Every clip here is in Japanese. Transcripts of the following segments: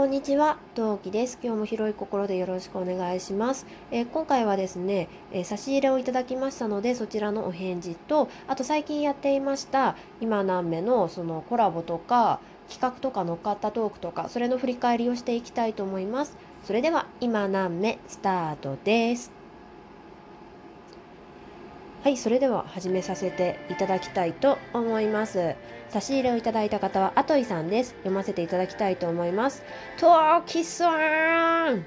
こんにちは、陶器です。今日も広い心でよろしくお願いします。えー、今回はですね、えー、差し入れをいただきましたので、そちらのお返事と、あと最近やっていました、今何目のそのコラボとか、企画とか乗っかったトークとか、それの振り返りをしていきたいと思います。それでは、今何目スタートです。はい、それでは始めさせていただきたいと思います。差し入れをいただいた方は、あといさんです。読ませていただきたいと思います。トーキさん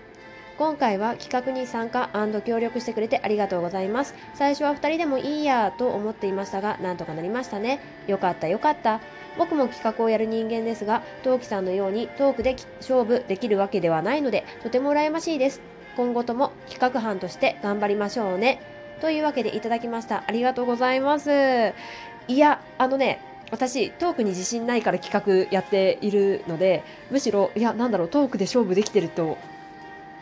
今回は企画に参加協力してくれてありがとうございます。最初は2人でもいいやと思っていましたが、なんとかなりましたね。よかったよかった。僕も企画をやる人間ですが、トーキさんのようにトークで勝負できるわけではないので、とても羨ましいです。今後とも企画班として頑張りましょうね。というわけでいただきました。ありがとうございます。いや、あのね、私、トークに自信ないから企画やっているので、むしろ、いや、なんだろう、トークで勝負できてると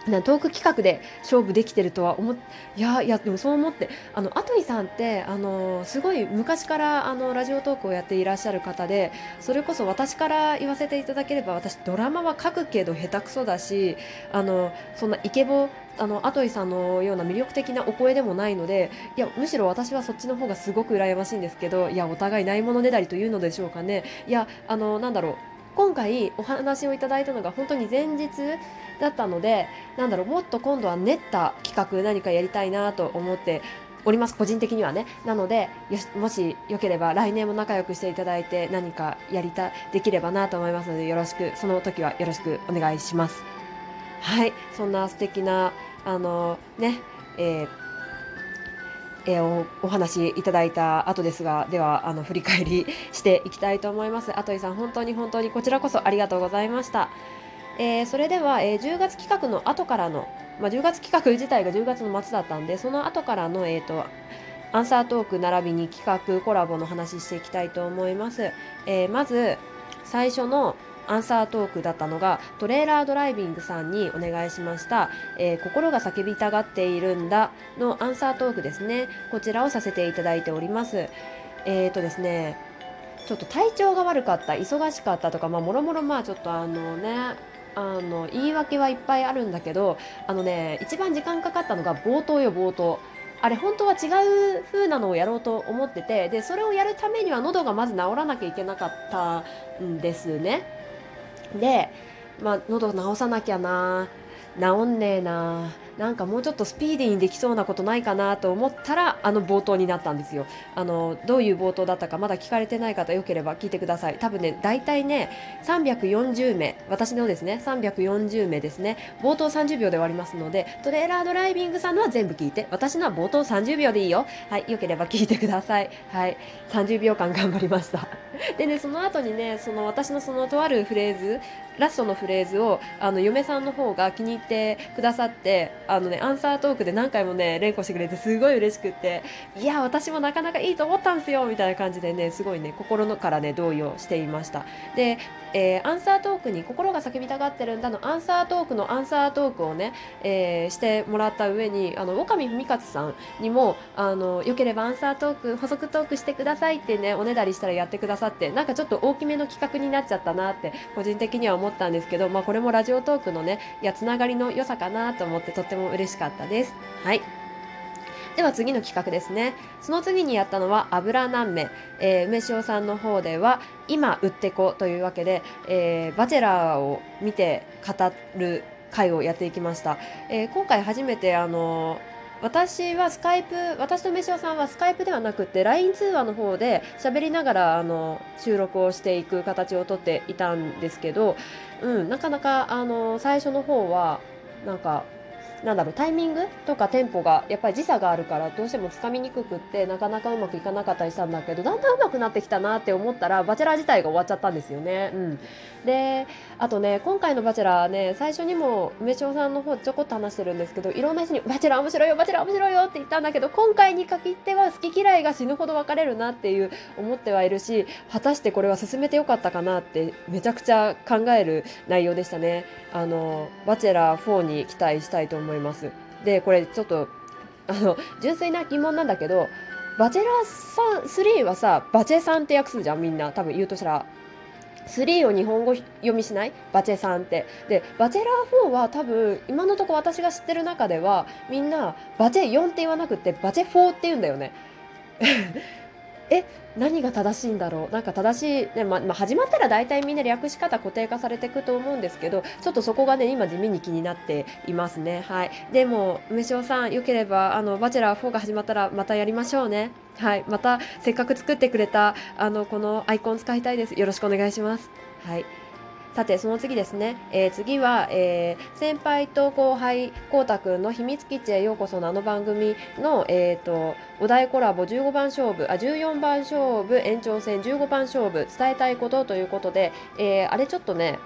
なトーク企画で勝負できてるとは思っいやいやでもそう思ってあのアトリさんってあのすごい昔からあのラジオトークをやっていらっしゃる方でそれこそ私から言わせていただければ私ドラマは書くけど下手くそだしあのそんなイケボあのアトイさんのような魅力的なお声でもないのでいやむしろ私はそっちの方がすごく羨ましいんですけどいやお互いないものねだりというのでしょうかね。いやあのなんだろう今回お話をいただいたのが本当に前日だったのでなんだろうもっと今度は練った企画何かやりたいなと思っております個人的にはね。なのでもしよければ来年も仲良くしていただいて何かやりたできればなと思いますのでよろしくその時はよろしくお願いします。はい。そんな素敵なあのねえーえー、おお話いただいた後ですがではあの振り返りしていきたいと思います。あといさん本当に本当にこちらこそありがとうございました、えー、それでは、えー、10月企画の後からの、まあ、10月企画自体が10月の末だったんでその後からの、えーと、アンサートーク並びに企画コラボの話していきたいと思います、えまず最初のアンサートークだったのがトレーラードライビングさんにお願いしました、えー、心が叫びたがっているんだのアンサートークですね。こちらをさせていただいております。えっ、ー、とですねちょっと体調が悪かった忙しかったとかまあもろもろまあちょっとあのねあの言い訳はいっぱいあるんだけどあのね一番時間かかったのが冒頭よ冒頭。あれ本当は違う風なのをやろうと思っててでそれをやるためには喉がまず治らなきゃいけなかったんですね。で、まあ、喉治さなきゃな治んねえななんかもうちょっとスピーディーにできそうなことないかなと思ったらあの冒頭になったんですよ。あのどういう冒頭だったかまだ聞かれてない方よければ聞いてください。多分ね大体ね340名。私のですね340名ですね。冒頭30秒で終わりますのでトレーラードライビングさんのは全部聞いて私のは冒頭30秒でいいよ。はいよければ聞いてください。はい30秒間頑張りました。でねその後にねその私のそのとあるフレーズラストのフレーズをあの嫁さんの方が気に入ってくださってあのねアンサートークで何回もね連呼してくれてすごい嬉しくっていや私もなかなかいいと思ったんですよみたいな感じでねすごいね心のからね同意をしていました。で、えー、アンサートークに心が叫びたがってるんだのアンサートークのアンサートークをね、えー、してもらった上にあの岡見文勝さんにもあのよければアンサートーク補足トークしてくださいってねおねだりしたらやってくださってなんかちょっと大きめの企画になっちゃったなって個人的には思ったんですけど、まあ、これもラジオトークのねやつながりの良さかなと思ってとってても嬉しかったです。はいでは次の企画ですね。その次にやったのは油南目。えー、梅塩さんの方では今売ってこというわけで、えー、バチェラーを見て語る回をやっていきました。えー、今回初めてあの私はスカイプ私と飯尾さんはスカイプではなくて LINE 通話の方で喋りながらあの収録をしていく形をとっていたんですけど、うん、なかなかあの最初の方はなんかなんだろうタイミングとかテンポがやっぱり時差があるからどうしてもつかみにくくってなかなかうまくいかなかったりしたんだけどだんだんうまくなってきたなって思ったらバチェラー自体が終わっちゃったんですよね。うん、であとね今回のバチェラーね最初にも梅塩さんの方ちょこっと話してるんですけどいろんな人に「バチェラー面白いよバチェラー面白いよ」って言ったんだけど今回に限っては好き嫌いが死ぬほど分かれるなっていう思ってはいるし果たしてこれは進めてよかったかなってめちゃくちゃ考える内容でしたね。あのバチェラー4に期待したいと思います。でこれちょっとあの純粋な疑問なんだけどバチェラーさん3はさバチェさんって訳すじゃんみんな。多分言うとしたら。3を日本語読みしない？バチェさんって。でバチェラー4は多分今のとこ私が知ってる中ではみんなバチェ4って言わなくてバチェ4って言うんだよね。え何が正しいんだろう？なんか正しい、ねままあ、始まったら大体みんな略し方固定化されていくと思うんですけどちょっとそこがね今地味に気になっていますね。はい。でも梅塩さんよければあのバチェラー4が始まったらまたやりましょうね。はい。またせっかく作ってくれたあのこのアイコン使いたいです。よろしくお願いします。はい。さてその次ですね、えー、次は、えー、先輩と後輩こうたくんの秘密基地へようこそのあの番組の、えーと、お題コラボ15番勝負あ14番勝負延長戦15番勝負伝えたいことということで、えー、あれちょっとね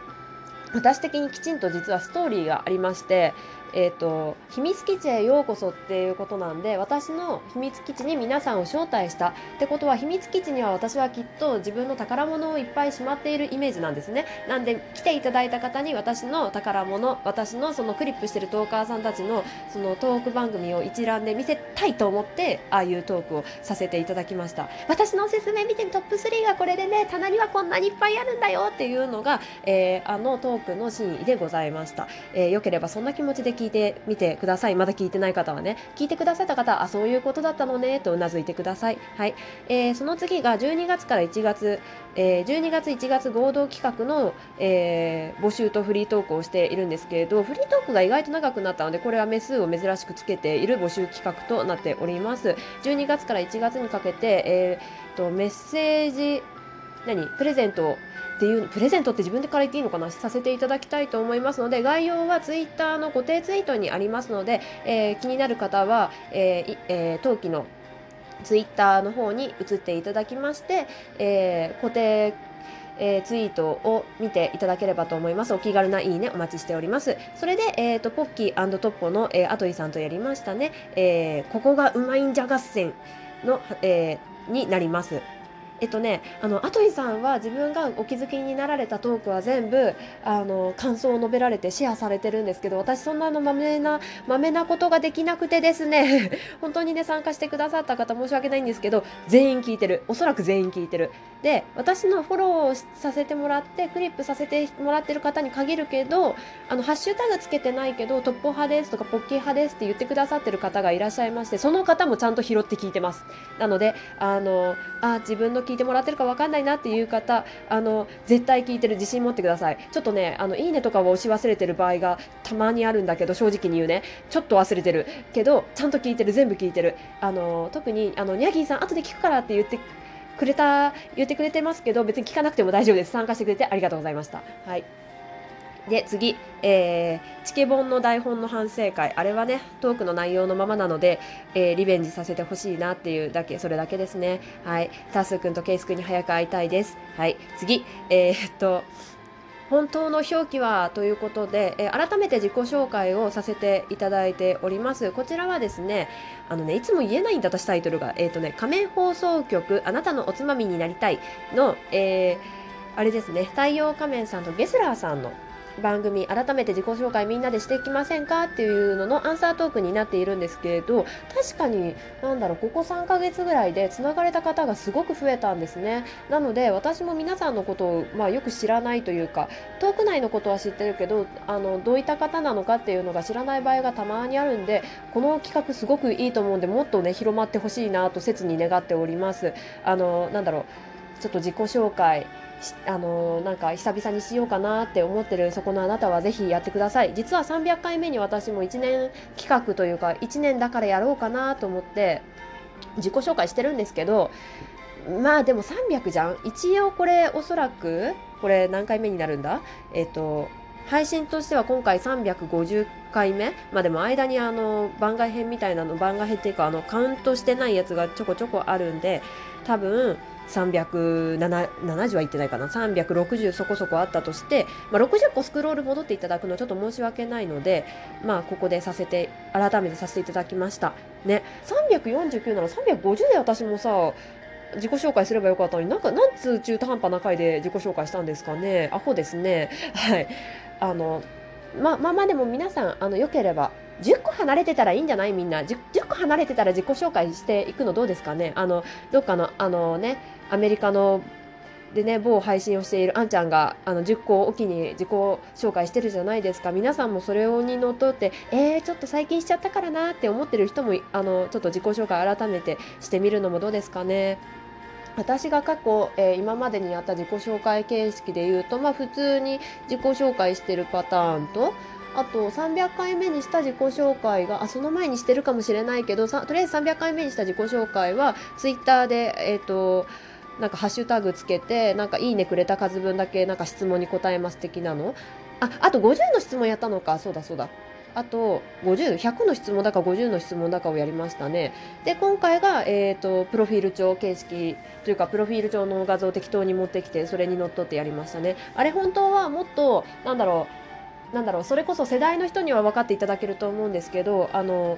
私的にきちんと実はストーリーがありましてえーと、秘密基地へようこそっていうことなんで私の秘密基地に皆さんを招待した。ってことは秘密基地には私はきっと自分の宝物をいっぱいしまっているイメージなんですね。なんで来ていただいた方に私の宝物私のそのクリップしてるトーカーさんたちのそのトーク番組を一覧で見せたいと思ってああいうトークをさせていただきました。私のおすすめ見てトップ3がこれでね棚にはこんなにいっぱいあるんだよっていうのが、えー、あのトークの真意でございました、えー、よければそんな気持ちで聞聞いてみてください。まだ聞いてない方はね聞いてくださった方あそういうことだったのねとうなずいてください。はい、えー、その次が12月から1月、えー、12月1月合同企画の、えー、募集とフリートークをしているんですけれどフリートークが意外と長くなったのでこれは目数を珍しくつけている募集企画となっております。12月から1月にかけて、えー、とメッセージ何プレゼントっていうプレゼントって自分でから言っていいのかな？させていただきたいと思いますので概要はツイッターの固定ツイートにありますので、えー、気になる方は、えーえー、冬季のツイッターの方に移っていただきまして、えー、固定えー、ツイートを見ていただければと思います。お気軽ないいねお待ちしております。それで、えーと、ポッキートッポの、えー、アトリさんとやりましたね。えー、ここがうまいんじゃ合戦の、えー、になります。えっとね、あの、アトイさんは自分がお気づきになられたトークは全部、あの、感想を述べられてシェアされてるんですけど、私そんなのまめな、まめなことができなくてですね、本当にね、参加してくださった方申し訳ないんですけど、全員聞いてる。おそらく全員聞いてる。で、私のフォローさせてもらって、クリップさせてもらってる方に限るけど、あの、ハッシュタグつけてないけど、トップ派ですとか、ポッキー派ですって言ってくださってる方がいらっしゃいまして、その方もちゃんと拾って聞いてます。なので、あの、あ、自分の聞いてもらってるか分かんないなっていう方あの絶対聞いてる自信持ってください。ちょっとねあのいいねとかを押し忘れてる場合がたまにあるんだけど正直に言うね。ちょっと忘れてる。けどちゃんと聞いてる。全部聞いてる。あの特にあのニャギーさん後で聞くからって言ってくれた言ってくれてますけど別に聞かなくても大丈夫です。参加してくれてありがとうございました。はい。で次、えー、チケボンの台本の反省会。あれはねトークの内容のままなので、えー、リベンジさせてほしいなっていうだけそれだけですね。はい。タスくんとケイスくんに早く会いたいです。はい。次えー、っと本当の表記はということで、えー、改めて自己紹介をさせていただいております。こちらはですねあのねいつも言えないんだ私タイトルがえっ、とね仮面放送局あなたのおつまみになりたいの、えー、あれですね太陽仮面さんとゲスラーさんの番組改めて自己紹介みんなでしていきませんかっていうののアンサートークになっているんですけれど確かになんだろうここ3ヶ月ぐらいでつながれた方がすごく増えたんですね。なので私も皆さんのことを、まあ、よく知らないというかトーク内のことは知ってるけどあのどういった方なのかっていうのが知らない場合がたまにあるんでこの企画すごくいいと思うんでもっとね広まってほしいなと切に願っております。あのなんだろうちょっと自己紹介あのなんか久々にしようかなって思ってるそこのあなたはぜひやってください。実は300回目に私も1年企画というか1年だからやろうかなと思って自己紹介してるんですけどまあでも300じゃん。一応これおそらくこれ何回目になるんだ？えっ、ー、と配信としては今回350回目まあでも間にあの番外編みたいなの番外編っていうかあのカウントしてないやつがちょこちょこあるんで多分370は言ってないかな。360そこそこあったとして、まあ、60個スクロール戻っていただくのちょっと申し訳ないので、まあ、ここでさせて改めてさせていただきました。ね。349なら350で私もさ自己紹介すればよかったのになんかなんつう中途半端な回で自己紹介したんですかね。アホですね。はい。あのままあまあでも皆さんあのよければ10個離れてたらいいんじゃない？みんな。10, 10, 個離れてたら自己紹介していくのどうですかね？あのどっかのあのねアメリカのでね某配信をしているあんちゃんがあの10個おきに自己紹介してるじゃないですか。皆さんもそれにのっとってえー、ちょっと最近しちゃったからなって思ってる人もあのちょっと自己紹介改めてしてみるのもどうですかね？私が過去、えー、今までにやった自己紹介形式で言うと、まあ、普通に自己紹介してるパターンとあと300回目にした自己紹介があその前にしてるかもしれないけどとりあえず300回目にした自己紹介はツイッターでえっ、ー、となんかハッシュタグつけてなんかいいねくれた数分だけなんか質問に答えます的なの。ああと50の質問やったのか。そうだそうだ。あと50、100の質問だか50の質問だかをやりましたね。で、今回が、えっ、ー、と、プロフィール帳形式というか、プロフィール帳の画像を適当に持ってきて、それにのっとってやりましたね。あれ本当はもっと、なんだろう、なんだろう、それこそ世代の人には分かっていただけると思うんですけど、あの、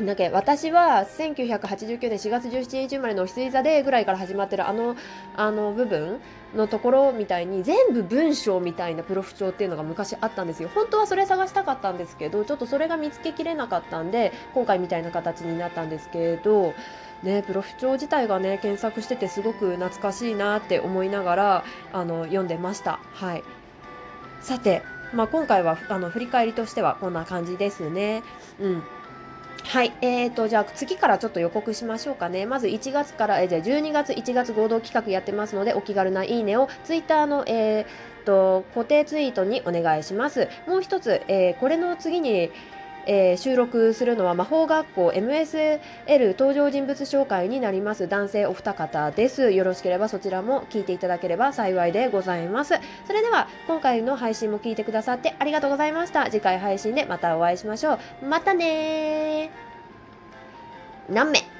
だけ私は1989年4月17日生まれの羊座でぐらいから始まってるあのあの部分のところみたいに全部文章みたいなプロフ帳っていうのが昔あったんですよ本当はそれ探したかったんですけどちょっとそれが見つけきれなかったんで今回みたいな形になったんですけどね、プロフ帳自体がね検索しててすごく懐かしいなって思いながらあの読んでました。はいさて、まあ、今回はあの振り返りとしてはこんな感じですね。うんはい、えーと、じゃあ次からちょっと予告しましょうかね。まず1月から、えー、じゃあ12月、1月合同企画やってますので、お気軽ないいねをツイッターの、えーと、固定ツイートにお願いします。もう一つ、えー、これの次に、えー、収録するのは魔法学校 MSL 登場人物紹介になります男性お二方です。よろしければそちらも聞いていただければ幸いでございます。それでは今回の配信も聞いてくださってありがとうございました。次回配信でまたお会いしましょう。またね何名？